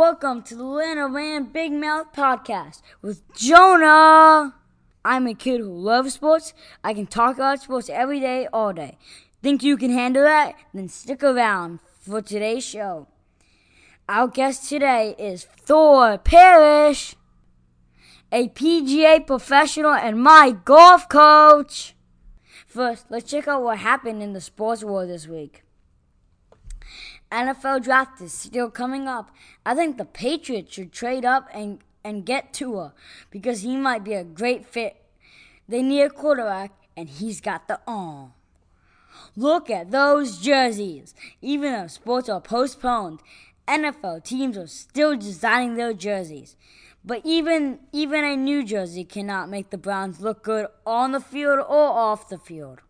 Welcome to the Little Man Big Mouth Podcast with Jonah. I'm a kid who loves sports. I can talk about sports every day, all day. Think you can handle that? Then stick around for today's show. Our guest today is Thor Parrish, a PGA professional and my golf coach. First, let's check out what happened in the sports world this week. NFL draft is still coming up. I think the Patriots should trade up and, and get Tua because he might be a great fit. They need a quarterback, and he's got the arm. Look at those jerseys. Even though sports are postponed, NFL teams are still designing their jerseys. But even even a new jersey cannot make the Browns look good on the field or off the field.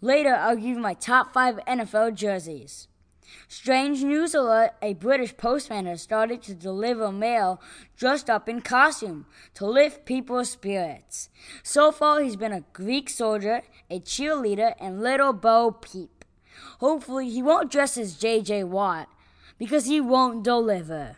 Later, I'll give you my top five NFL jerseys. Strange news alert a British postman has started to deliver mail dressed up in costume to lift people's spirits. So far, he's been a Greek soldier, a cheerleader, and little Bo Peep. Hopefully, he won't dress as J.J. Watt because he won't deliver.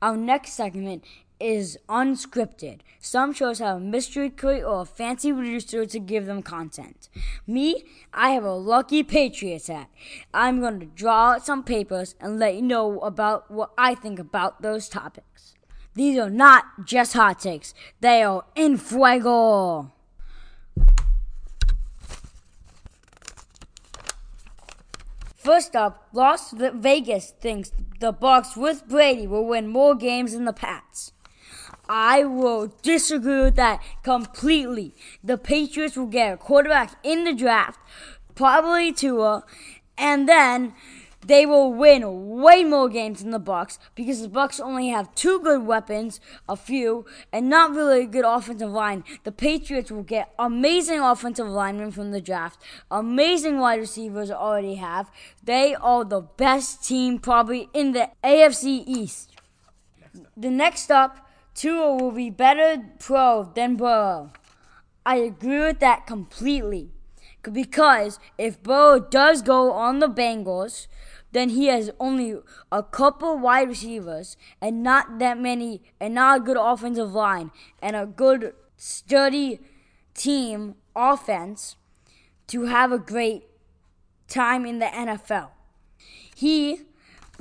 Our next segment is unscripted. Some shows have a mystery creator or a fancy producer to give them content. Me, I have a lucky Patriots hat. I'm going to draw out some papers and let you know about what I think about those topics. These are not just hot takes, they are in fuego. First up, Las Vegas thinks the Bucks with Brady will win more games than the Pats. I will disagree with that completely. The Patriots will get a quarterback in the draft, probably Tua, and then they will win way more games than the Bucks because the Bucks only have two good weapons, a few, and not really a good offensive line. The Patriots will get amazing offensive linemen from the draft, amazing wide receivers already have. They are the best team probably in the AFC East. The next up Tua will be better pro than Burrow. I agree with that completely. Because if Burrow does go on the Bengals, then he has only a couple wide receivers and not that many, and not a good offensive line and a good, sturdy team offense to have a great time in the NFL. He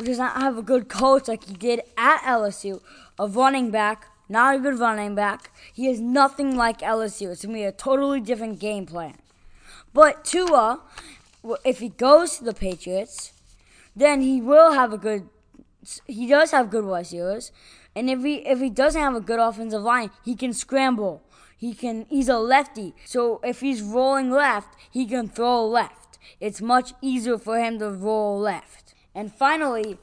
does not have a good coach like he did at LSU, a running back, not a good running back. He is nothing like LSU. It's going to be a totally different game plan. But Tua, if he goes to the Patriots, then he will have a good. He does have good receivers, and if he if he doesn't have a good offensive line, he can scramble. He can. He's a lefty, so if he's rolling left, he can throw left. It's much easier for him to roll left. And finally,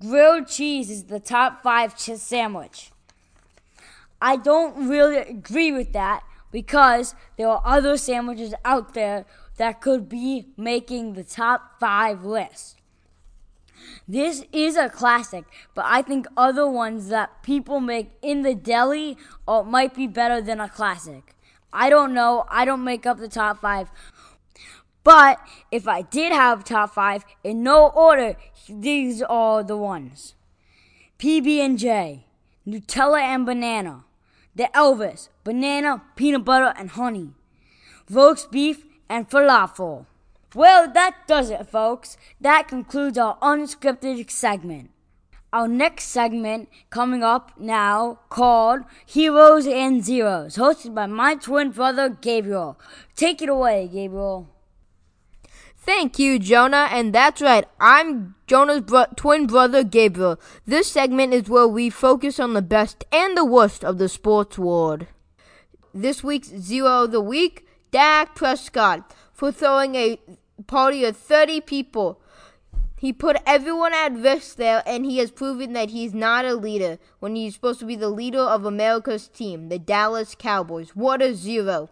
grilled cheese is the top five sandwich. I don't really agree with that because there are other sandwiches out there that could be making the top five list. This is a classic, but I think other ones that people make in the deli might be better than a classic. I don't know. I don't make up the top five. But if I did have top five in no order, these are the ones: PB and J, Nutella and banana, the Elvis, banana, peanut butter, and honey, roast beef, and falafel. Well, that does it, folks. That concludes our unscripted segment. Our next segment coming up now called Heroes and Zeros, hosted by my twin brother Gabriel. Take it away, Gabriel. Thank you, Jonah. And that's right, I'm Jonah's bro- twin brother, Gabriel. This segment is where we focus on the best and the worst of the sports world. This week's Zero of the Week, Dak Prescott, for throwing a party of 30 people. He put everyone at risk there, and he has proven that he's not a leader when he's supposed to be the leader of America's team, the Dallas Cowboys. What a zero.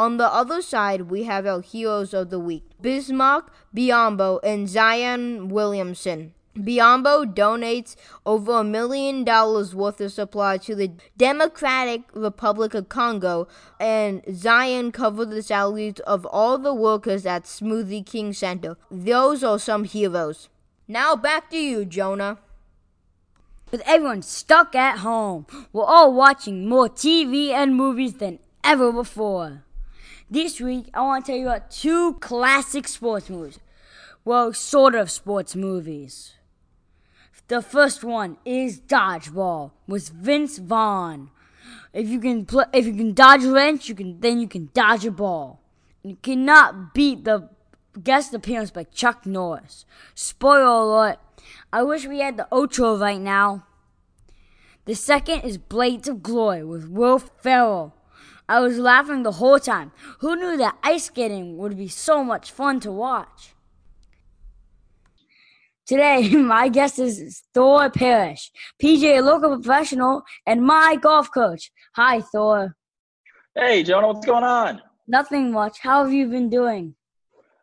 On the other side, we have our heroes of the week Bismack Biombo, and Zion Williamson. Biombo donates over a million dollars worth of supplies to the Democratic Republic of Congo, and Zion covered the salaries of all the workers at Smoothie King Center. Those are some heroes. Now back to you, Jonah. With everyone stuck at home, we're all watching more TV and movies than ever before. This week, I want to tell you about two classic sports movies. Well, sort of sports movies. The first one is Dodgeball with Vince Vaughn. If you can play, if you can dodge a wrench, you can then you can dodge a ball. You cannot beat the guest appearance by Chuck Norris. Spoiler alert, I wish we had the outro right now. The second is Blades of Glory with Will Ferrell. I was laughing the whole time. Who knew that ice skating would be so much fun to watch? Today, my guest is Thor Parrish, PGA local professional and my golf coach. Hi, Thor. Hey, Jonah, what's going on? Nothing much. How have you been doing?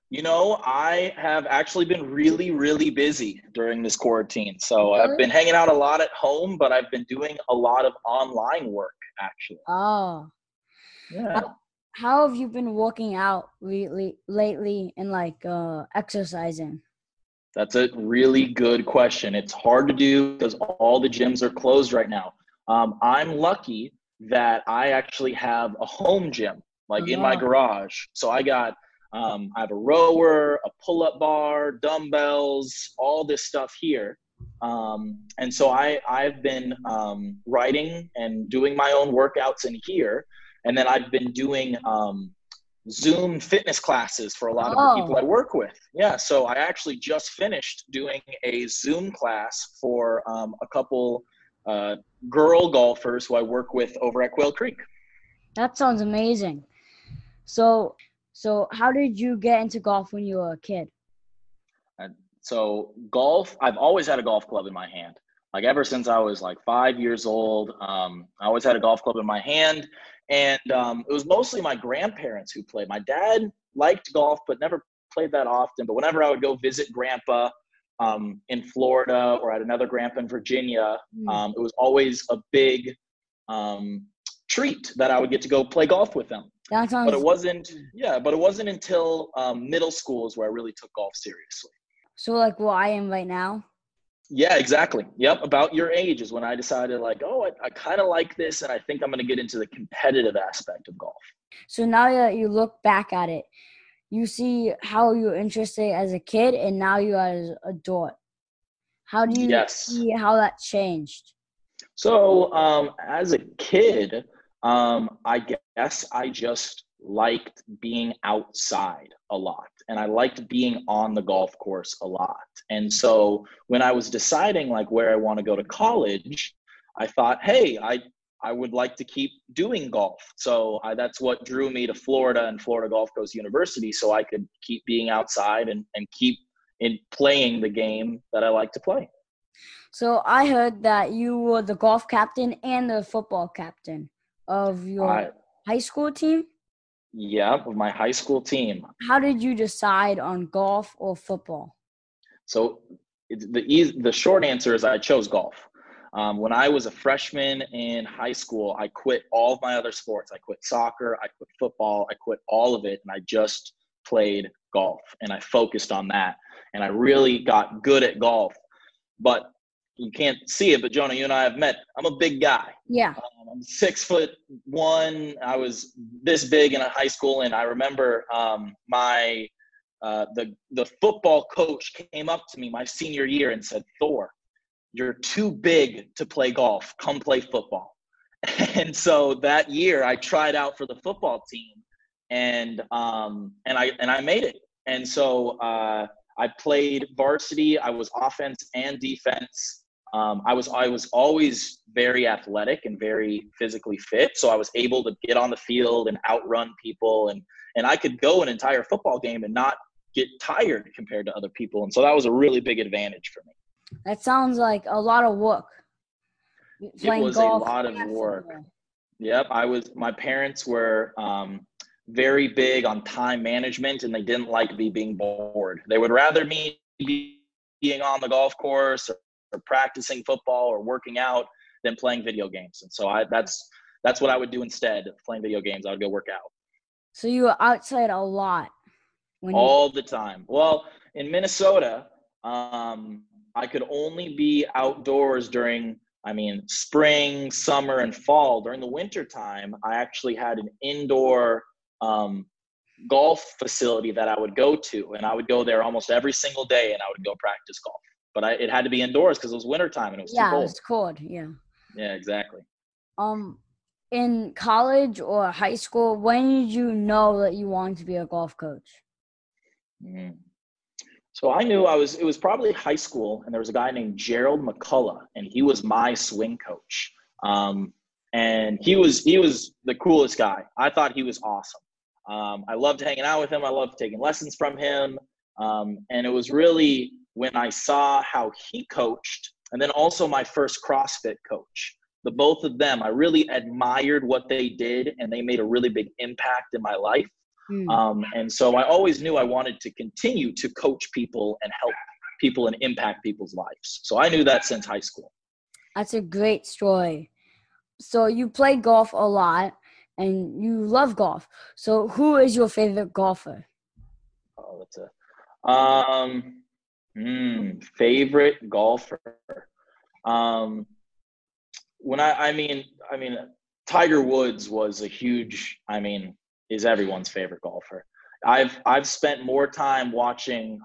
You know, I have actually been really, really busy during this quarantine. So really? I've been hanging out a lot at home, but I've been doing a lot of online work actually. Oh. Yeah. How, how have you been working out lately lately and like uh exercising? That's a really good question. It's hard to do because all the gyms are closed right now. Um, I'm lucky that I actually have a home gym, like oh. in my garage. So I got um, I have a rower, a pull up bar, dumbbells, all this stuff here. Um, and so I, I've been um, writing and doing my own workouts in here. And then I've been doing um, Zoom fitness classes for a lot of oh. the people I work with. Yeah, so I actually just finished doing a Zoom class for um, a couple uh, girl golfers who I work with over at Quail Creek. That sounds amazing. So, so, how did you get into golf when you were a kid? So, golf, I've always had a golf club in my hand. Like ever since I was like five years old, um, I always had a golf club in my hand. And um, it was mostly my grandparents who played. My dad liked golf, but never played that often. But whenever I would go visit grandpa um, in Florida or at another grandpa in Virginia, mm. it was always a big um, treat that I would get to go play golf with them. That sounds. But it wasn't. Yeah, but it wasn't until um, middle school is where I really took golf seriously. So like where I am right now. Yeah, exactly. Yep, about your age is when I decided like, oh, I, I kind of like this, and I think I'm going to get into the competitive aspect of golf. So now that you look back at it, you see how you were interested as a kid, and now you are as an adult. How do you yes. see how that changed? So um, as a kid, um, I guess I just liked being outside a lot and I liked being on the golf course a lot. And so when I was deciding like where I want to go to college, I thought, hey, I I would like to keep doing golf. So I, that's what drew me to Florida and Florida Gulf Coast University so I could keep being outside and, and keep in playing the game that I like to play. So I heard that you were the golf captain and the football captain of your I, high school team? Yeah, of my high school team. How did you decide on golf or football? So the easy, the short answer is I chose golf. Um, when I was a freshman in high school, I quit all of my other sports. I quit soccer, I quit football, I quit all of it, and I just played golf and I focused on that. And I really got good at golf. But you can't see it, but Jonah, you and I have met. I'm a big guy. Yeah. Um, I'm six foot one. I was this big in a high school, and I remember um, my uh, the the football coach came up to me my senior year and said, "Thor, you're too big to play golf. Come play football." And so that year, I tried out for the football team, and um, and I and I made it. And so uh, I played varsity. I was offense and defense um, I was I was always very athletic and very physically fit, so I was able to get on the field and outrun people, and and I could go an entire football game and not get tired compared to other people, and so that was a really big advantage for me. That sounds like a lot of work. Playing it was a lot of work. Yep, I was. My parents were um, very big on time management, and they didn't like me being bored. They would rather me be being on the golf course or practicing football or working out than playing video games. And so I that's that's what I would do instead of playing video games. I would go work out. So you were outside a lot. All you- the time. Well, in Minnesota, um, I could only be outdoors during I mean, spring, summer, and fall. During the winter time, I actually had an indoor um, golf facility that I would go to, and I would go there almost every single day, and I would go practice golf. But I, it had to be indoors because it was wintertime and it was cold. yeah, too cold. it was cold. Yeah. Yeah, exactly. Um, in college or high school, when did you know that you wanted to be a golf coach? Mm. So I knew I was. It was probably high school, and there was a guy named Gerald McCullough, and he was my swing coach. Um, and he was he was the coolest guy. I thought he was awesome. Um, I loved hanging out with him. I loved taking lessons from him. Um, and it was really when I saw how he coached, and then also my first CrossFit coach. The both of them, I really admired what they did, and they made a really big impact in my life. Hmm. Um, and so I always knew I wanted to continue to coach people and help people and impact people's lives. So I knew that since high school. That's a great story. So you play golf a lot and you love golf. So who is your favorite golfer? Oh, that's a um, hmm, favorite golfer. Um, when I, I mean, I mean, Tiger Woods was a huge. I mean, is everyone's favorite golfer. I've I've spent more time watching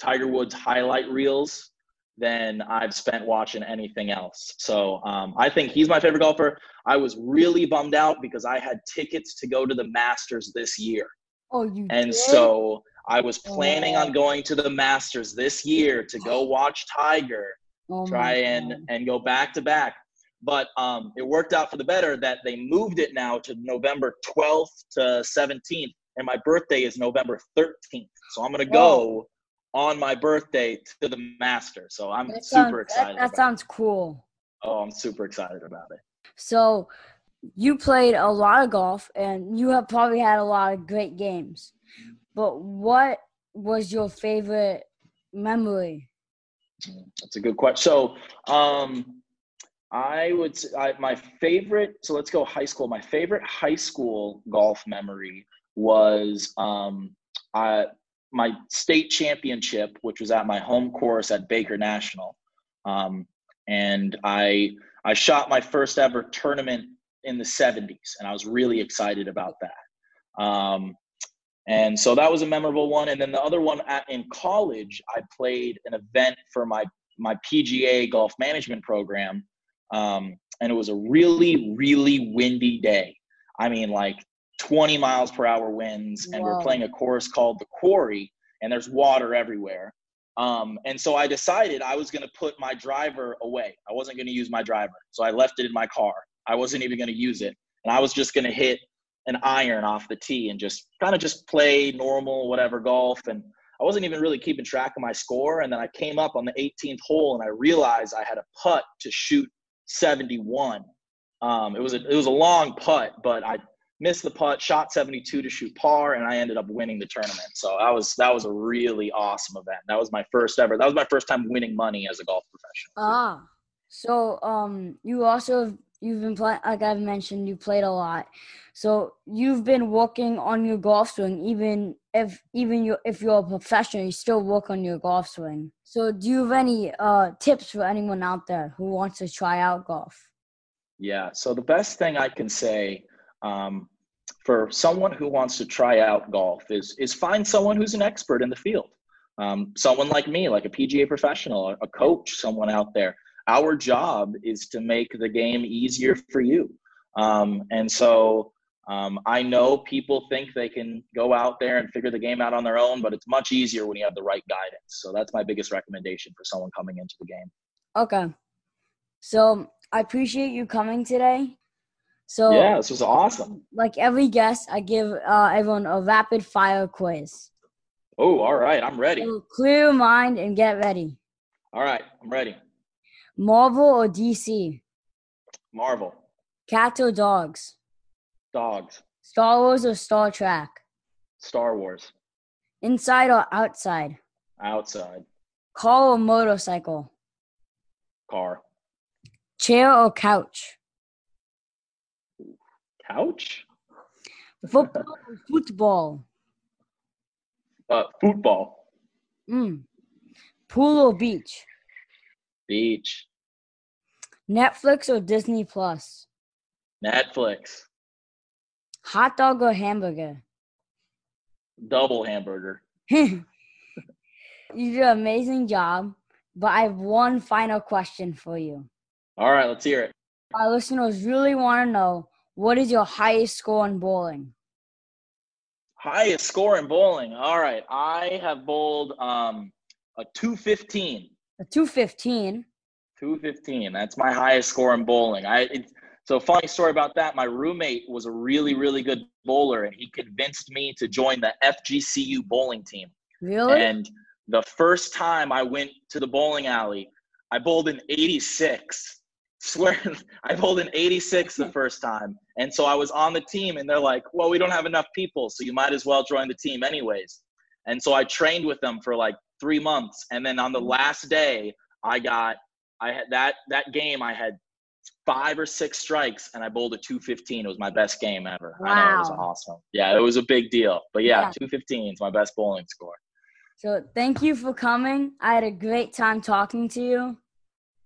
Tiger Woods highlight reels than I've spent watching anything else. So um, I think he's my favorite golfer. I was really bummed out because I had tickets to go to the Masters this year. Oh, you And did? so I was planning on going to the Masters this year to go watch Tiger, Oh try and God. and go back to back. But um, it worked out for the better that they moved it now to November 12th to 17th, and my birthday is November 13th. So I'm gonna go on my birthday to the Masters. So I'm That super sounds- excited. That, about sounds cool. Oh, I'm super excited about it. So you played a lot of golf and you have probably had a lot of great games. But what was your favorite memory? That's a good question. So, um, I would I, my favorite. So let's go high school. My favorite high school golf memory was um, I, my state championship, which was at my home course at Baker National, um, and I I shot my first ever tournament in the '70s, and I was really excited about that. Um, and so that was a memorable one. And then the other one at, in college, I played an event for my my PGA golf management program, um, and it was a really really windy day. I mean, like 20 miles per hour winds, and we're playing a course called the Quarry, and there's water everywhere. Um, and so I decided I was going to put my driver away. I wasn't going to use my driver, so I left it in my car. I wasn't even going to use it, and I was just going to hit an iron off the tee and just kind of just play normal whatever golf. And I wasn't even really keeping track of my score. And then I came up on the 18th hole and I realized I had a putt to shoot 71 um, it was a it was a long putt but I missed the putt shot 72 to shoot par and I ended up winning the tournament. So that was that was a really awesome event. That was my first ever that was my first time winning money as a golf professional. Ah, so um, you also you've been playing like I've mentioned, you played a lot. So you've been working on your golf swing, even if even you if you're a professional, you still work on your golf swing. So do you have any uh tips for anyone out there who wants to try out golf? Yeah. So the best thing I can say um, for someone who wants to try out golf is is find someone who's an expert in the field. Um, someone like me, like a PGA professional, a coach, someone out there. Our job is to make the game easier for you. Um, and so um, I know people think they can go out there and figure the game out on their own, but it's much easier when you have the right guidance. So that's my biggest recommendation for someone coming into the game. Okay. So I appreciate you coming today. So Yeah, this was awesome. like every guest, I give uh, everyone a rapid fire quiz. Oh, all right. I'm ready. So clear your mind and get ready. All right. I'm ready. Marvel or DC? Marvel. Cats or dogs? Dogs. Star Wars or Star Trek? Star Wars. Inside or outside? Outside. Car or motorcycle? Car. Chair or couch? Couch. Football or football? Uh, football. Mm. Pool or beach? Beach. Netflix or Disney Plus? Netflix. Hot dog or hamburger? Double hamburger. you did an amazing job, but I have one final question for you. All right, let's hear it. Our listeners really want to know what is your highest score in bowling? Highest score in bowling. All right, I have bowled um, a 215. A 215. 215. That's my highest score in bowling. I it, so funny story about that. My roommate was a really really good bowler, and he convinced me to join the FGCU bowling team. Really? And the first time I went to the bowling alley, I bowled an 86 swear I bowled an 86 the first time. And so I was on the team and they're like, well, we don't have enough people. So you might as well join the team anyways. And so I trained with them for like three months. And then on the mm. last day, I got, I had that, that game, I had five or six strikes and I bowled a 215. It was my best game ever. Wow. I know it was awesome. Yeah, it was a big deal. But yeah, Yeah. 215 is my best bowling score. So thank you for coming. I had a great time talking to you.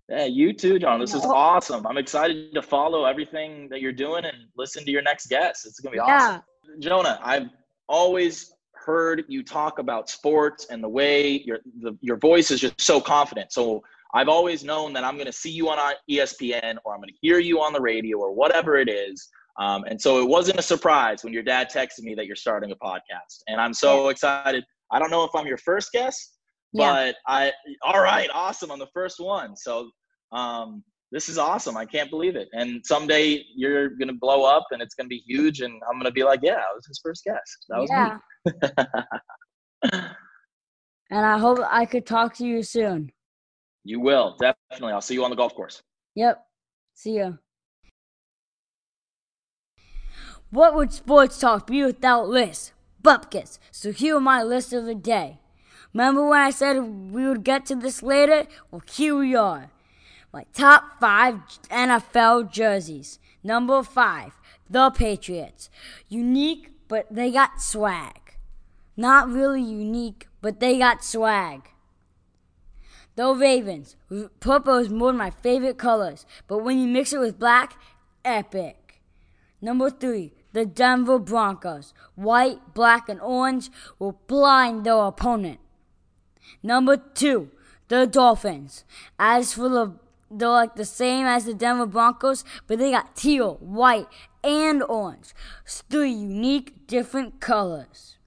Yeah, you too, John. This is oh. awesome. I'm excited to follow everything that you're doing and listen to your next guest. It's gonna be awesome. Yeah. awesome. Jonah, I've always heard you talk about sports and the way your the, your voice is just so confident. So I've always known that I'm gonna see you on uh, ESPN or I'm gonna hear you on the radio or whatever it is. Um, and so it wasn't a surprise when your dad texted me that you're starting a podcast. And I'm so excited. I don't know if I'm your first guest, Yeah. but I all right, awesome. I'm the first one. So um, this is awesome. I can't believe it. And someday you're gonna blow up and it's gonna be huge, and I'm gonna be like, yeah, I was his first guest. That was yeah. me. And I hope I could talk to you soon. You will definitely. I'll see you on the golf course. Yep. See ya. What would sports talk be without lists? Bupkis. So here are my list of the day. Remember when I said we would get to this later? Well, here we are. My top five NFL jerseys. Number five, the Patriots. Unique, but they got swag. Not really unique, but they got swag. The Ravens. Purple is one of my favorite colors, but when you mix it with black, epic. Number three, the Denver Broncos. White, black, and orange will blind their opponent. Number two, the Dolphins. As for the, they're like the same as the Denver Broncos, but they got teal, white, and orange. Three unique, different colors.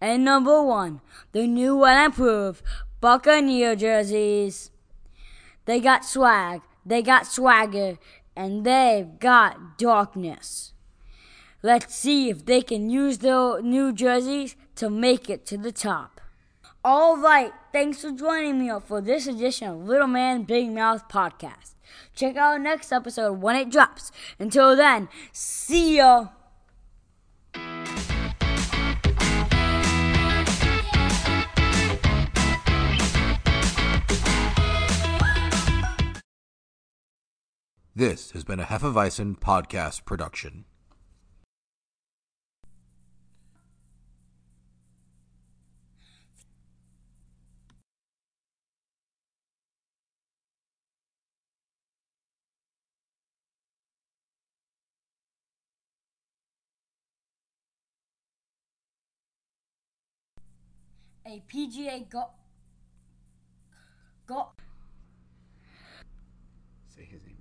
And number one, the new and improved Buccaneer jerseys. They got swag, they got swagger, and they've got darkness. Let's see if they can use their new jerseys to make it to the top. All right, thanks for joining me for this edition of Little Man Big Mouth podcast. Check out our next episode when it drops. Until then, see ya. This has been a Hefeweizen podcast production. PGA go go Say his name.